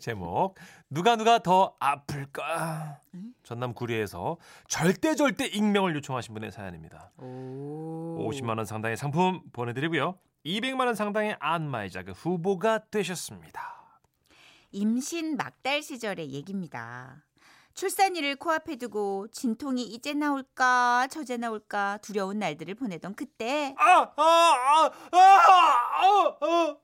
제목 누가 누가 더 아플까? 전남 구리에서 절대 절대 익명을 요청하신 분의 사연입니다. 오. 50만 원 상당의 상품 보내드리고요. 200만 원 상당의 안마의자 그 후보가 되셨습니다. 임신 막달 시절의 얘기입니다. 출산일을 코앞에 두고 진통이 이제 나올까 저제 나올까 두려운 날들을 보내던 그때 아, 아, 아, 아, 아, 아.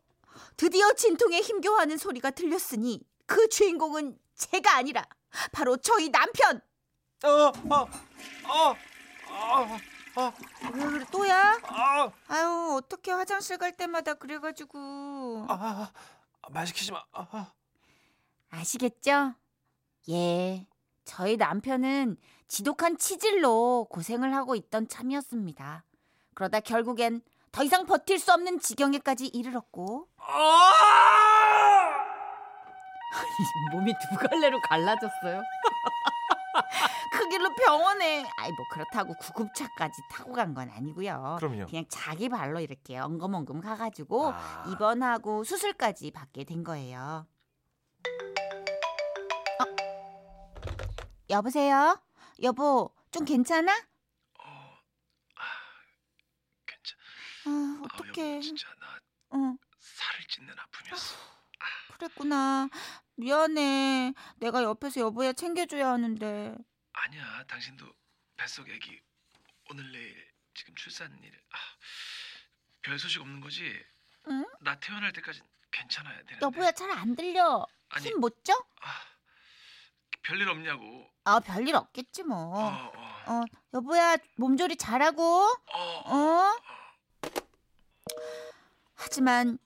드디어 진통에 힘겨워하는 소리가 들렸으니 그 주인공은 제가 아니라 바로 저희 남편. 아, 아, 아, 아, 아, 왜 그래 또야? 아, 아유 어떻게 화장실 갈 때마다 그래가지고 아, 아, 말 시키지 마. 아, 아. 아시겠죠? 예, 저희 남편은 지독한 치질로 고생을 하고 있던 참이었습니다. 그러다 결국엔 더 이상 버틸 수 없는 지경에까지 이르렀고 아! 몸이 두 갈래로 갈라졌어요. 그 길로 병원에 아이 뭐 그렇다고 구급차까지 타고 간 건 아니고요. 그럼요. 그냥 자기 발로 이렇게 엉금엉금 가가지고 아. 입원하고 수술까지 받게 된 거예요. 어? 여보세요? 여보, 좀 괜찮아? 괜찮. 아, 아, 어떡해. 여보, 진짜 나 응, 살을 찢는 아픔이었어. 그랬구나. 미안해. 내가 옆에서 여보야 챙겨줘야 하는데. 아니야, 당신도 뱃속 애기 오늘 내일 지금 출산일. 아, 별 소식 없는 거지? 응? 나 태어날 때까지 괜찮아야 되는데. 여보야 잘 안 들려. 아니. 힘못 줘? 아, 별일 없냐고. 아, 별일 없겠지 어, 뭐. 어, 어, 여보야 몸조리 잘하고. 어, 어? 하지만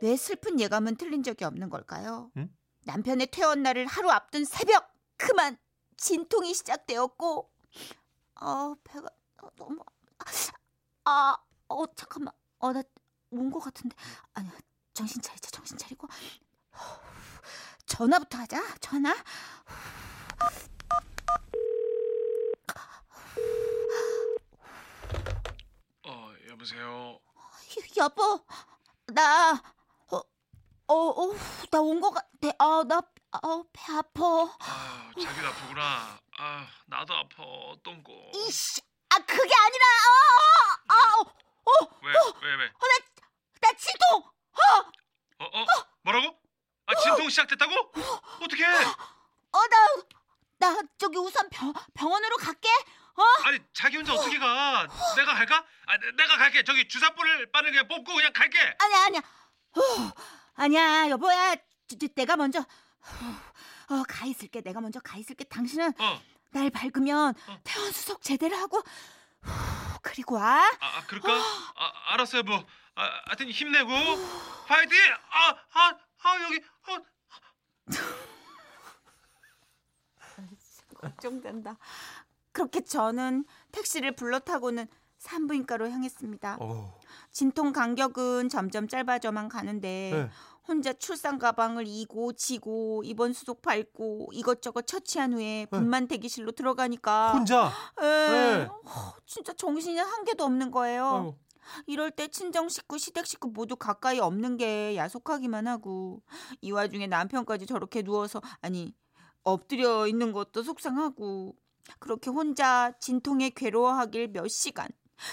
왜 슬픈 예감은 틀린 적이 없는 걸까요? 응? 남편의 퇴원 날을 하루 앞둔 새벽 그만 진통이 시작되었고 아 배가 어, 너무 아, 어 잠깐만 어 나 온 것 같은데 아니야 정신 차리자 정신 차리고 전화부터 하자 전화 어, 여보세요. 여보, 나, 어, 어, 어, 나 온 것 같아. 아, 나, 아, 배 아파. 아, 자기도 아프구나. 아, 나도 아파. 똥꼬. 이씨, 아, 그게 아니라, 아, 아, 어, 왜, 왜, 왜? 나 진통. 어, 어? 뭐라고? 아, 진통 시작됐다고? 어떻게? 어, 나, 나 저기 우선 병, 병원으로 갈게. 아니, 자기 혼자 어떻게 가? 내가 갈까? 아, 내- 내가 갈게. 저기 주사바늘 바늘 그냥 뽑고 그냥 갈게. 아니야, 아니야. 후, 아니야, 여보야. 저, 저, 내가 먼저, 후, 어, 가 있을게. 내가 먼저 가 있을게. 당신은 어. 날 밝으면 어. 퇴원 수속 제대로 하고, 후, 그리고 와. 아, 아, 그럴까? 아, 알았어요, 뭐. 아, 하여튼 힘내고 파이팅! 아, 아, 아, 여기. 아, 걱정된다. 그렇게 저는 택시를 불러 타고는 산부인과로 향했습니다. 어, 진통 간격은 점점 짧아져만 가는데 네. 혼자 출산 가방을 이고 지고 입원 수속 밟고 이것저것 처치한 후에 분만 대기실로 들어가니까 혼자. 에, 네. 허, 진짜 정신이 한 개도 없는 거예요. 아이고. 이럴 때 친정 식구, 시댁 식구 모두 가까이 없는 게 야속하기만 하고 이 와중에 남편까지 저렇게 누워서 아니 엎드려 있는 것도 속상하고 그렇게 혼자 진통에 괴로워하길 몇 시간.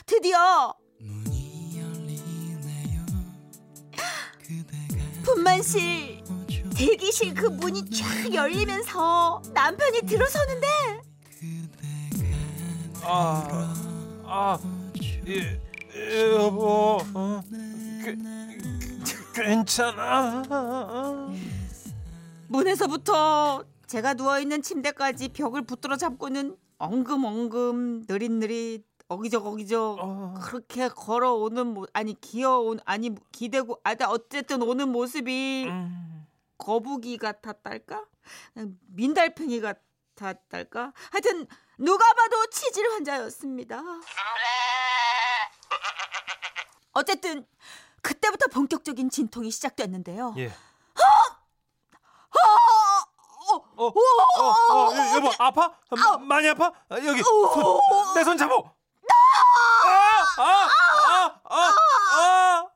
드디어! 분만실 대기실 그 문이 쫙 열리면서 남편이 들어서는데! 아, 아, 예, 예, 여보, 어, 그, 그, 괜찮아. 문에서부터 제가 누워있는 침대까지 벽을 붙들어 잡고는 엉금엉금 느릿느릿 어기적 어기적 어. 그렇게 걸어오는 모 아니 기어온 아니 기대고 아다 어쨌든 오는 모습이 음, 거북이 같았달까? 민달팽이 같았달까? 하여튼 누가 봐도 치질 환자였습니다. 어쨌든 그때부터 본격적인 진통이 시작됐는데요. 예. 어, 어, 어, 어, 여- 여보, 아파? 마- 많이 아파? 아, 여기, 내 손 잡어. 아, 아, 아, 아, 아.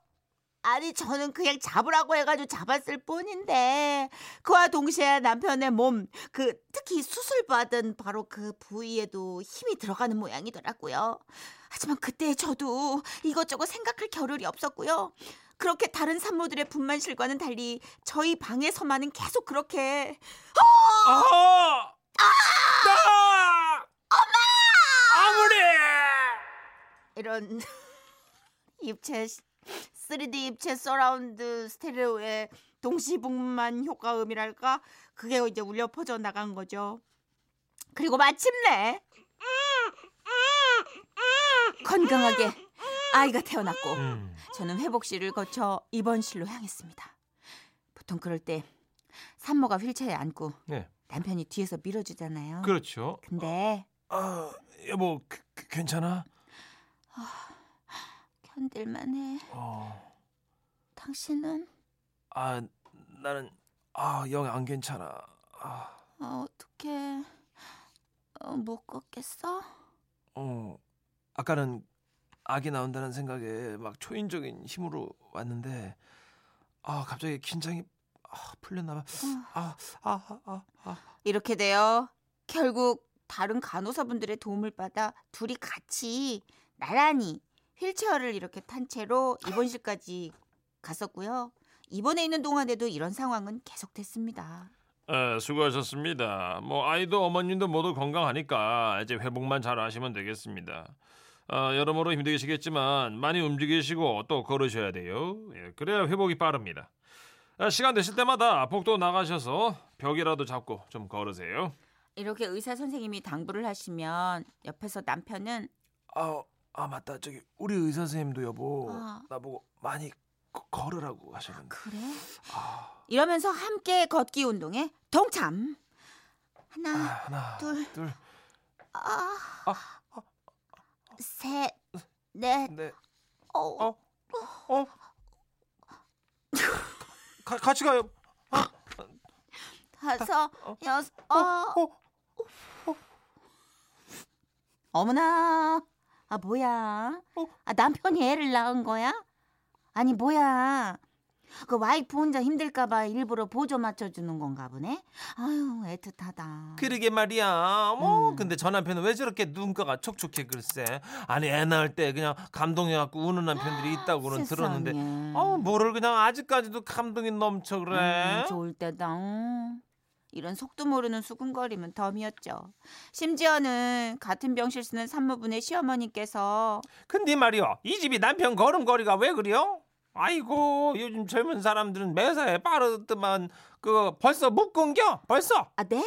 아니 저 저는 그냥 잡으라고 해가지고 잡았을 뿐인데 그와 동시에 남편의 몸 그 특히 수술받은 바로 그 부위에도 힘이 들어가는 모양이더라고요. 하지만 그때 저도 이것저것 생각할 겨를이 없었고요. 그렇게 다른 산모들의 분만실과는 달리 저희 방에서만은 계속 그렇게 아! 나! 엄마! 아무리! 이런 입체 3D 입체 서라운드 스테레오의 동시분만 효과음이랄까 그게 이제 울려 퍼져 나간 거죠. 그리고 마침내 건강하게 아이가 태어났고 음. 저는 회복실을 거쳐 입원실로 향했습니다. 보통 그럴 때 산모가 휠체어에 앉고 네. 남편이 뒤에서 밀어주잖아요. 그렇죠. 근데 아, 여보, 그, 그, 괜찮아? 견딜만해. 어. 당신은 아, 나는 아, 영안 괜찮아. 아, 어, 어떻게 어, 못 걷겠어? 어. 아까는 아기 나온다는 생각에 막 초인적인 힘으로 왔는데 아, 갑자기 긴장이 아, 풀렸나 봐. 아, 아, 아, 아, 아. 이렇게 되어 결국 다른 간호사분들의 도움을 받아 둘이 같이 나란히 휠체어를 이렇게 탄 채로 입원실까지 갔었고요. 입원해 있는 동안에도 이런 상황은 계속됐습니다. 에, 수고하셨습니다. 뭐 아이도 어머님도 모두 건강하니까 이제 회복만 잘 하시면 되겠습니다. 아, 여러모로 힘드시겠지만 많이 움직이시고 또 걸으셔야 돼요. 예, 그래야 회복이 빠릅니다. 아, 시간 되실 때마다 복도 나가셔서 벽이라도 잡고 좀 걸으세요. 이렇게 의사 선생님이 당부를 하시면 옆에서 남편은 아, 아 맞다. 저기 우리 의사 선생님도 여보 아. 나보고 많이 거- 걸으라고 하셨는데. 그래? 아, 이러면서 함께 걷기 운동에 동참. 아, 하나, 하나, 둘. 둘, 아, 아, 셋, 넷, 넷, 어, 어, 어. 가, 같이 가요. 다섯, 어. 여섯, 어, 어. 어. 어 머나. 아, 뭐야? 어? 아, 남편이 애를 낳은 거야? 아니, 뭐야? 그 와이프 혼자 힘들까봐 일부러 보조 맞춰주는 건가 보네? 아유, 애틋하다. 그러게 말이야. 뭐 음. 근데 저 남편은 왜 저렇게 눈가가 촉촉해 글쎄. 아니 애 낳을 때 그냥 감동해갖고 우는 남편들이 있다고는 들었는데. 어 뭐를 그냥 아직까지도 감동이 넘쳐 그래. 음, 좋을 때다. 음. 이런 속도 모르는 수근거림은 덤이었죠. 심지어는 같은 병실 쓰는 산모분의 시어머니께서 근데 말이야 이 집이 남편 걸음걸이가 왜 그래요? 아이고 요즘 젊은 사람들은 매사에 빠르더만 그 벌써 못 끊겨 벌써. 아 네?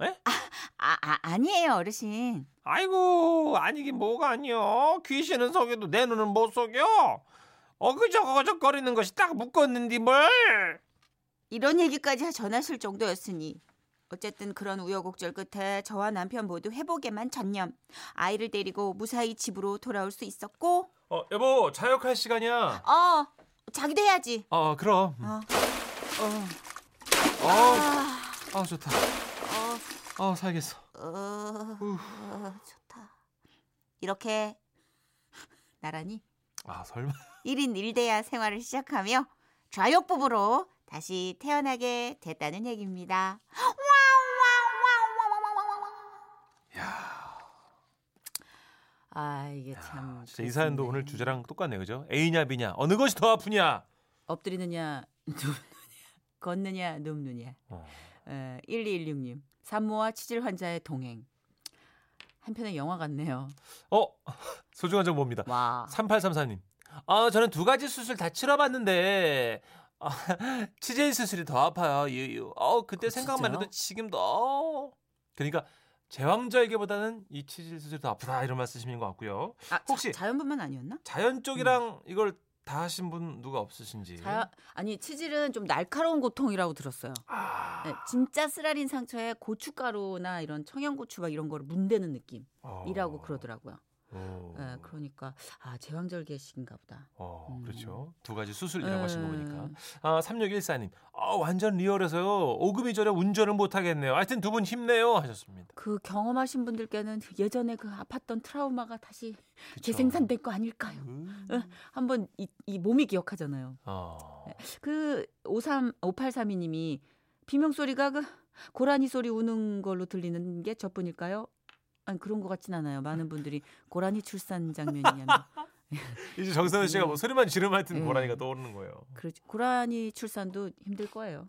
에? 아, 아, 아 아 니에요 어르신. 아이고 아니긴 뭐가 아니여 귀신은 속여도 내 눈은 못 속여. 어그저그저거리는 것이 딱 묶었는데 뭘? 이런 얘기까지 전하실 정도였으니 어쨌든 그런 우여곡절 끝에 저와 남편 모두 회복에만 전념. 아이를 데리고 무사히 집으로 돌아올 수 있었고 어 여보 자역할 시간이야. 어 자기도 해야지. 어 그럼. 어. 어, 어, 아, 아 좋다. 어, 어 살겠어. 어, 우. 어, 좋다. 이렇게 나란히 아 설마. 1인 1대야 생활을 시작하며 좌욕 부부로 다시 태어나게 됐다는 얘기입니다. 아 이게 참 진짜 이 사연도. 오늘 주제랑 똑같네요, 그죠? A냐 B냐 어느 것이 더 아프냐? 엎드리느냐 눕느냐 걷느냐 눕느냐 어. 에, 1216님 산모와 치질 환자의 동행 한편의 영화 같네요. 어 소중한 정보입니다. 와 3834님. 아 저는 두 가지 수술 다 치러봤는데 아, 치질 수술이 더 아파요. 유유. 어 그때 어, 생각만? 해도 지금도 어. 그러니까 제왕절개보다는 이 치질 수술이 더 아프다 이런 말씀이신 것 같고요. 아, 혹시- 자, 자연분만 아니었나? 자연 쪽이랑 이걸 다 하신 분 누가 없으신지. 자연 아니 치질은 좀 날카로운 고통이라고 들었어요. 아, 네, 진짜 쓰라린 상처에 고춧가루나 이런 청양고추 막 이런 거를 문대는 느낌이라고 어. 그러더라고요. 오. 예, 그러니까 아 제왕절개식인가 보다. 어, 음. 그렇죠. 두 가지 수술이라고 하신 거 보니까. 음. 아, 3614님. 아, 완전 리얼해서요. 오금이 저려 운전을 못 하겠네요. 하여튼 두 분 힘내요 하셨습니다. 그 경험하신 분들께는 예전에 그 아팠던 트라우마가 다시 그쵸? 재생산될 거 아닐까요? 음. 응. 한번 이, 이 몸이 기억하잖아요. 어. 그 53, 5832님이 비명 소리가 그 고라니 소리 우는 걸로 들리는 게 저뿐일까요? 아니 그런 것 같진 않아요. 많은 분들이 고라니 출산 장면이냐면 이제 정선우 씨가 뭐 소리만 지르면 하여튼 음. 고라니가 떠오르는 거예요. 그렇지. 고라니 출산도 힘들 거예요.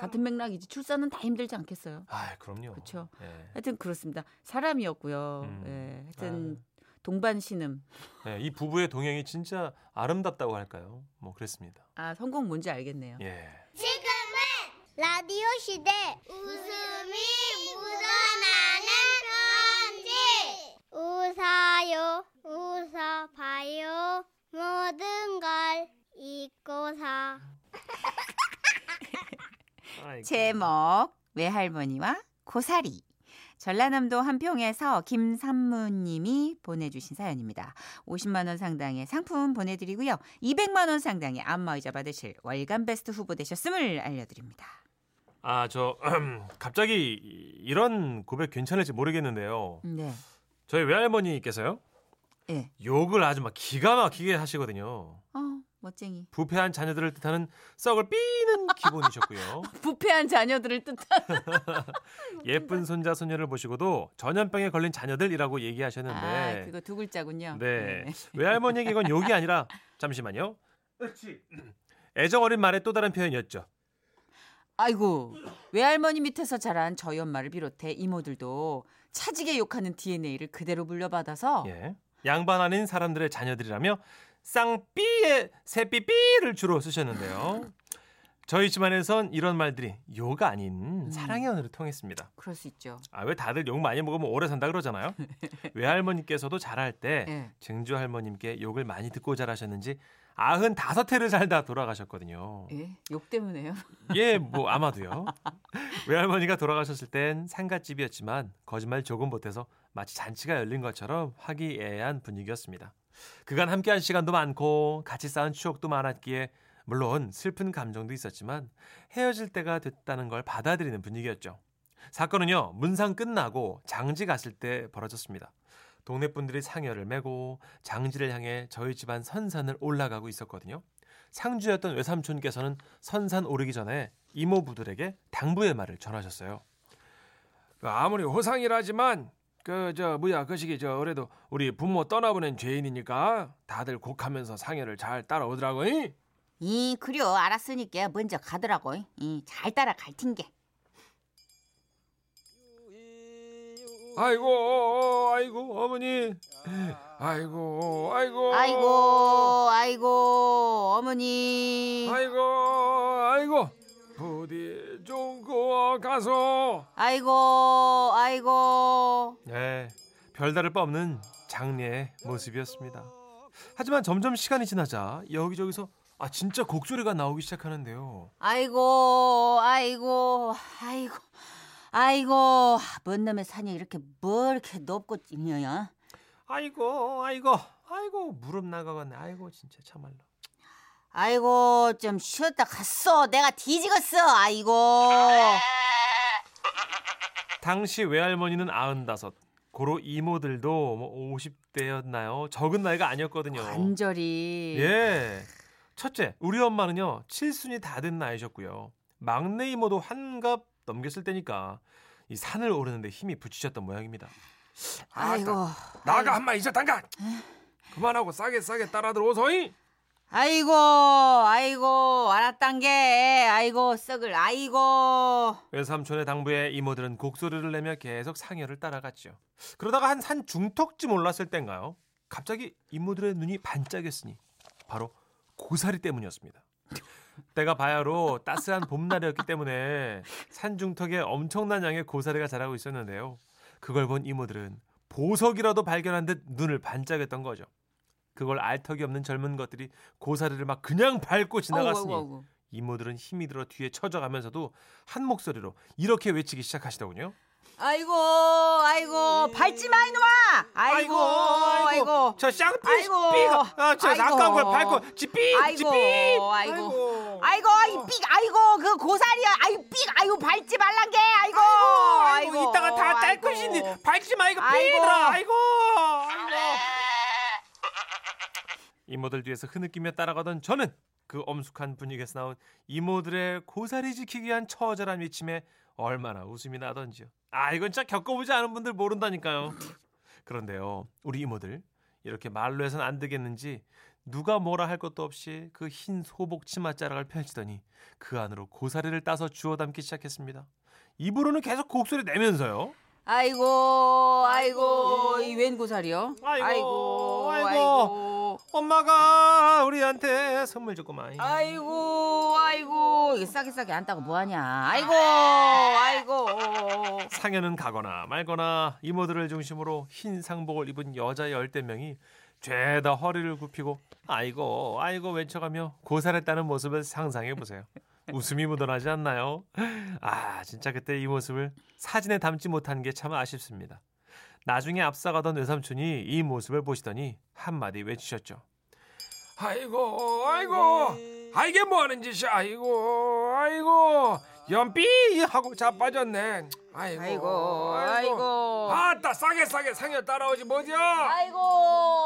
같은 맥락이지. 출산은 다 힘들지 않겠어요. 아, 그럼요. 그쵸. 예. 하여튼 그렇습니다. 사람이었고요. 음. 예, 하여튼 동반 신음. 예, 이 부부의 동행이 진짜 아름답다고 할까요? 뭐 그랬습니다. 아 성공 뭔지 알겠네요. 예. 지금은 라디오 시대 웃음이 묻어나는 편지 웃어요 웃어봐요 모든 걸 잊고서. 제목 외할머니와 고사리 전라남도 한평에서 김삼무님이 보내주신 사연입니다. 50만 원 상당의 상품 보내드리고요. 200만 원 상당의 안마의자 받으실 월간 베스트 후보 되셨음을 알려드립니다. 아, 저 갑자기 이런 고백 괜찮을지 모르겠는데요. 네, 저희 외할머니께서요. 예, 욕을 아주 막 기가 막히게 하시거든요. 어 멋쟁이. 부패한 자녀들을 뜻하는 썩을 삐는 기본이셨고요. 부패한 자녀들을 뜻한. 예쁜 손자 손녀를 보시고도 전염병에 걸린 자녀들이라고 얘기하셨는데 아, 그거 두 글자군요. 네. 외할머니에게 이건 욕이 아니라 잠시만요. 애정 어린 말의 또 다른 표현이었죠. 아이고 외할머니 밑에서 자란 저희 엄마를 비롯해 이모들도 차지게 욕하는 DNA를 그대로 물려받아서 예. 양반 아닌 사람들의 자녀들이라며 쌍삐의 새삐삐를 주로 쓰셨는데요. 저희 집안에선 이런 말들이 욕 아닌 사랑의 언어로 통했습니다. 그럴 수 있죠. 아 왜 다들 욕 많이 먹으면 오래 산다 그러잖아요. 외할머니께서도 자랄 때 예. 증조 할머님께 욕을 많이 듣고 자라셨는지 아흔 다섯 해를 살다 돌아가셨거든요. 예? 욕 때문에요? 예, 뭐 아마도요. 외할머니가 돌아가셨을 땐 상갓집이었지만 거짓말 조금 못해서 마치 잔치가 열린 것처럼 화기애애한 분위기였습니다. 그간 함께한 시간도 많고 같이 쌓은 추억도 많았기에 물론 슬픈 감정도 있었지만 헤어질 때가 됐다는 걸 받아들이는 분위기였죠. 사건은요 문상 끝나고 장지 갔을 때 벌어졌습니다. 동네 분들이 상여를 메고 장지를 향해 저희 집안 선산을 올라가고 있었거든요. 상주였던 외삼촌께서는 선산 오르기 전에 이모부들에게 당부의 말을 전하셨어요. 그 아무리 호상이라지만 그 저 뭐야 그 시기 저 그래도 우리 부모 떠나보낸 죄인이니까 다들 곡하면서 상여를 잘 따라오더라고. 이? 이 그려 알았으니까 먼저 가더라고. 이잘 따라갈 텐게. 아이고 아이고 어머니. 아이고 아이고. 아이고 아이고 어머니. 아이고 아이고. 부디 좀 구워 가서. 아이고 아이고. 네 별다를 바 없는 장례의 모습이었습니다. 하지만 점점 시간이 지나자 여기저기서 아 진짜 곡소리가 나오기 시작하는데요. 아이고 아이고 아이고 아이고 뭔 놈의 산이 이렇게 뭐 이렇게 높고 있냐? 아이고 아이고 아이고 무릎 나가겠네 아이고 진짜 참말로 아이고 좀 쉬었다 갔어. 내가 뒤지겠어. 아이고. 당시 외할머니는 아흔다섯 고로 이모들도 뭐 50대였나요 적은 나이가 아니었거든요 관절이. 예. 첫째, 우리 엄마는요, 칠순이 다 된 나이셨고요. 막내 이모도 한갑 넘겼을 때니까 이 산을 오르는데 힘이 붙이셨던 모양입니다. 아이고. 나가 한마 있었단가. 그만하고 싸게 싸게 따라 들어오소이. 아이고 아이고 알았단 게 아이고 썩을 아이고 외삼촌의 당부에 이모들은 곡소리를 내며 계속 상여를 따라갔죠. 그러다가 한 산 중턱쯤 올랐을 땐가요? 갑자기 이모들의 눈이 반짝였으니 바로 고사리 때문이었습니다. 때가 바야로 따스한 봄날이었기 때문에 산 중턱에 엄청난 양의 고사리가 자라고 있었는데요. 그걸 본 이모들은 보석이라도 발견한 듯 눈을 반짝였던 거죠. 그걸 알 턱이 없는 젊은 것들이 고사리를 막 그냥 밟고 지나갔으니 아이고, 아이고. 이모들은 힘이 들어 뒤에 처져가면서도 한 목소리로 이렇게 외치기 시작하시더군요. 아이고 아이고 밟지 마 이놈아 아이고 아이고, 아이고. 저 쌍삐 아이고. 삐가 아, 저. 아까운 걸 밟고 지삐 아이고, 지삐 아이고. 아이고 이삑 아이고 그 고사리야 아이 삑 아이고 밟지 말란 게 아이고 아이고, 이따가 다딸 아이고. 것인데 밟지 마 이거 아이고. 아이고 아이고 이모들 뒤에서 흐느끼며 따라가던 저는 그 엄숙한 분위기에서 나온 이모들의 고사리 지키기 위한 처절한 위침에 얼마나 웃음이 나던지요. 아 이건 진짜 겪어보지 않은 분들 모른다니까요. 그런데요 우리 이모들 이렇게 말로 해선 안 되겠는지 누가 뭐라 할 것도 없이 그 흰 소복 치마 자락을 펼치더니 그 안으로 고사리를 따서 주워 담기 시작했습니다. 입으로는 계속 곡소리 내면서요. 아이고 아이고 이 웬 고사리요 아이고, 아이고 아이고. 아이고 엄마가 우리한테 선물 줬구만. 아이고 아이고 이게 싸게 싸게 안 따고 뭐하냐 아이고 아이고 상여는 가거나 말거나 이모들을 중심으로 흰 상복을 입은 여자 열댓 명이 죄다 허리를 굽히고 아이고 아이고 외쳐가며 고살했다는 모습을 상상해 보세요. 웃음이 묻어나지 않나요? 아 진짜 그때 이 모습을 사진에 담지 못한 게 참 아쉽습니다. 나중에 앞서가던 외삼촌이 이 모습을 보시더니 한마디 외치셨죠. 아이고 아이고 아 이게 뭐하는 짓이야? 아이고 아이고. 연삐 하고 자빠졌네. 아이고 아이고 아이고. 아따 싸게 싸게 상여 따라오지 뭐죠? 아이고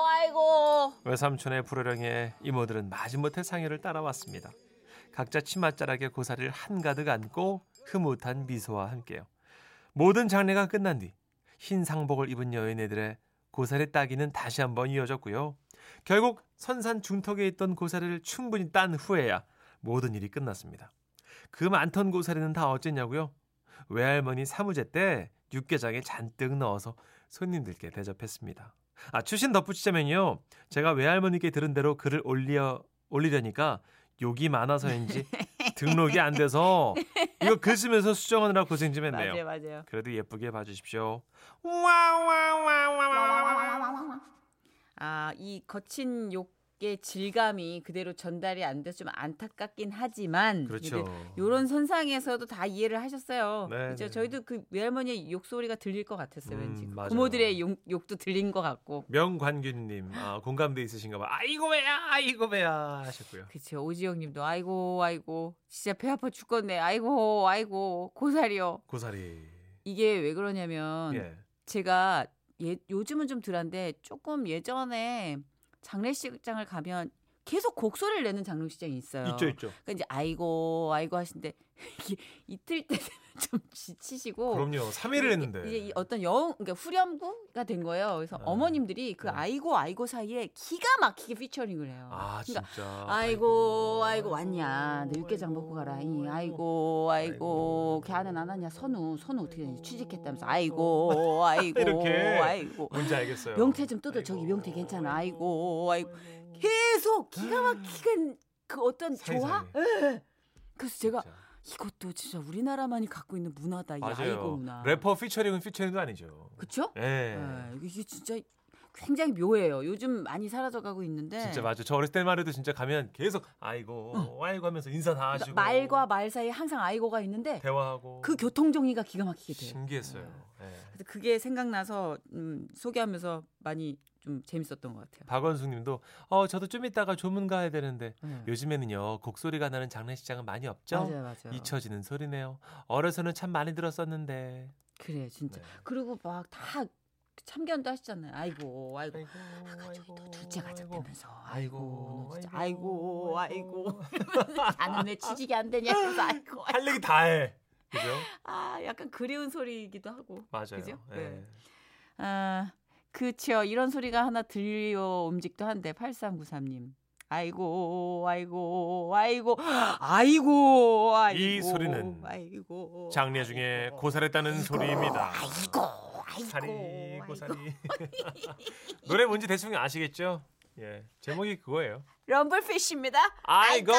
아이고. 외삼촌의 불호령에 이모들은 마지못해 상여를 따라왔습니다. 각자 치맛자락에 고사리를 한가득 안고 흐뭇한 미소와 함께요. 모든 장례가 끝난 뒤 흰 상복을 입은 여인애들의 고사리 따기는 다시 한번 이어졌고요 결국 선산 중턱에 있던 고사리를 충분히 딴 후에야 모든 일이 끝났습니다. 그 많던 고사리는 다 어쨌냐고요? 외할머니 사무제 때 육개장에 잔뜩 넣어서 손님들께 대접했습니다. 아 추신 덧붙이자면요, 제가 외할머니께 들은 대로 글을 올려 올리려니까 욕이 많아서인지 등록이 안 돼서 이거 글 쓰면서 수정하느라 고생 좀 했네요. 맞아요 맞아요 그래도 예쁘게 봐주십시오. 아, 이 거친 욕의 질감이 그대로 전달이 안 돼서 좀 안타깝긴 하지만 그렇죠. 요런 선상에서도 다 이해를 하셨어요. 네, 그죠? 네. 저희도 그 외할머니의 욕소리가 들릴 것 같았어요. 음, 왠지 맞아요. 부모들의 욕, 욕도 들린 것 같고. 명관균 님 아, 공감대 있으신가 봐. 아이고 배야, 아이고 배야 하셨고요. 그쵸 오지영 님도 아이고 아이고 진짜 배 아파 죽겠네. 아이고 아이고 고사리요. 고사리. 이게 왜 그러냐면 예. 제가 예, 요즘은 좀 덜한데 조금 예전에 장례식장을 가면 계속 곡소리를 내는 장례식장이 있어요. 있죠, 있죠. 그러니까 이제 아이고 아이고 하시는데 이틀 때 좀 지치시고 그럼요. 3일을 했는데. 이제 이 어떤 영 그러니까 후렴구가 된 거예요. 그래서 아. 어머님들이 그 네. 아이고 아이고 사이에 기가 막히게 피처링을 해요. 아, 그러니까 진짜. 아이고 아이고 왔냐 너 육개장 먹고 가라 이 아이고 아이고 아이고. 걔는 안 왔냐 선우 선우 어떻게 되냐 취직했다면서 아이고 아이고 이렇게. 아이고 뭔지 알겠어요. 명태 좀 뜯어 저기 명태 괜찮아 아이고 아이고 계속 기가 막히게 그 어떤 조화 사이사이. 예. 그래서 제가 진짜. 이것도 진짜 우리나라만이 갖고 있는 문화다 이 아이고 맞아요. 문화 래퍼 피처링은 피처링도 아니죠. 그쵸? 예. 예, 이게 진짜 굉장히 묘해요 요즘 많이 사라져가고 있는데 진짜 맞아. 저 어렸을 때만 해도 진짜 가면 계속 아이고 아이고 하면서 인사 다 하시고 그러니까 말과 말 사이에 항상 아이고가 있는데 대화하고 그 교통 정리가 기가 막히게 돼요. 신기했어요. 예. 그래서 그게 생각나서 음, 소개하면서 많이 좀 재밌었던 것 같아요. 박원숙 님도 어 저도 좀 이따가 조문 가야 되는데 네. 요즘에는요 곡소리가 나는 장례식장은 많이 없죠? 맞아요, 맞아요. 잊혀지는 소리네요. 어려서는 참 많이 들었었는데. 그래, 진짜. 네. 그리고 막 다 참견도 하시잖아요. 아이고, 아이고. 아이고, 아까 저기 또 둘째 가졌다면서. 아이고, 아이고, 너 진짜 아이고, 아이고. 나는 왜 취직이 안 되냐? 그래서 아이고, 아이고. 할 얘기 다 해. 그죠? 아, 약간 그리운 소리이기도 하고. 맞아요. 그죠? 예. 네. 아, 그쵸. 이런 소리가 하나 들려 움직도 한데 8393님. 아이고, 아이고, 아이고, 아이고, 아이고. 이 소리는 아이고, 장례 중에 고살했다는 소리입니다. 아이고, 아이고. 사리 고사리. 노래 뭔지 대충 아시겠죠? 예. 제목이 그거예요. 럼블피쉬입니다. 아이고.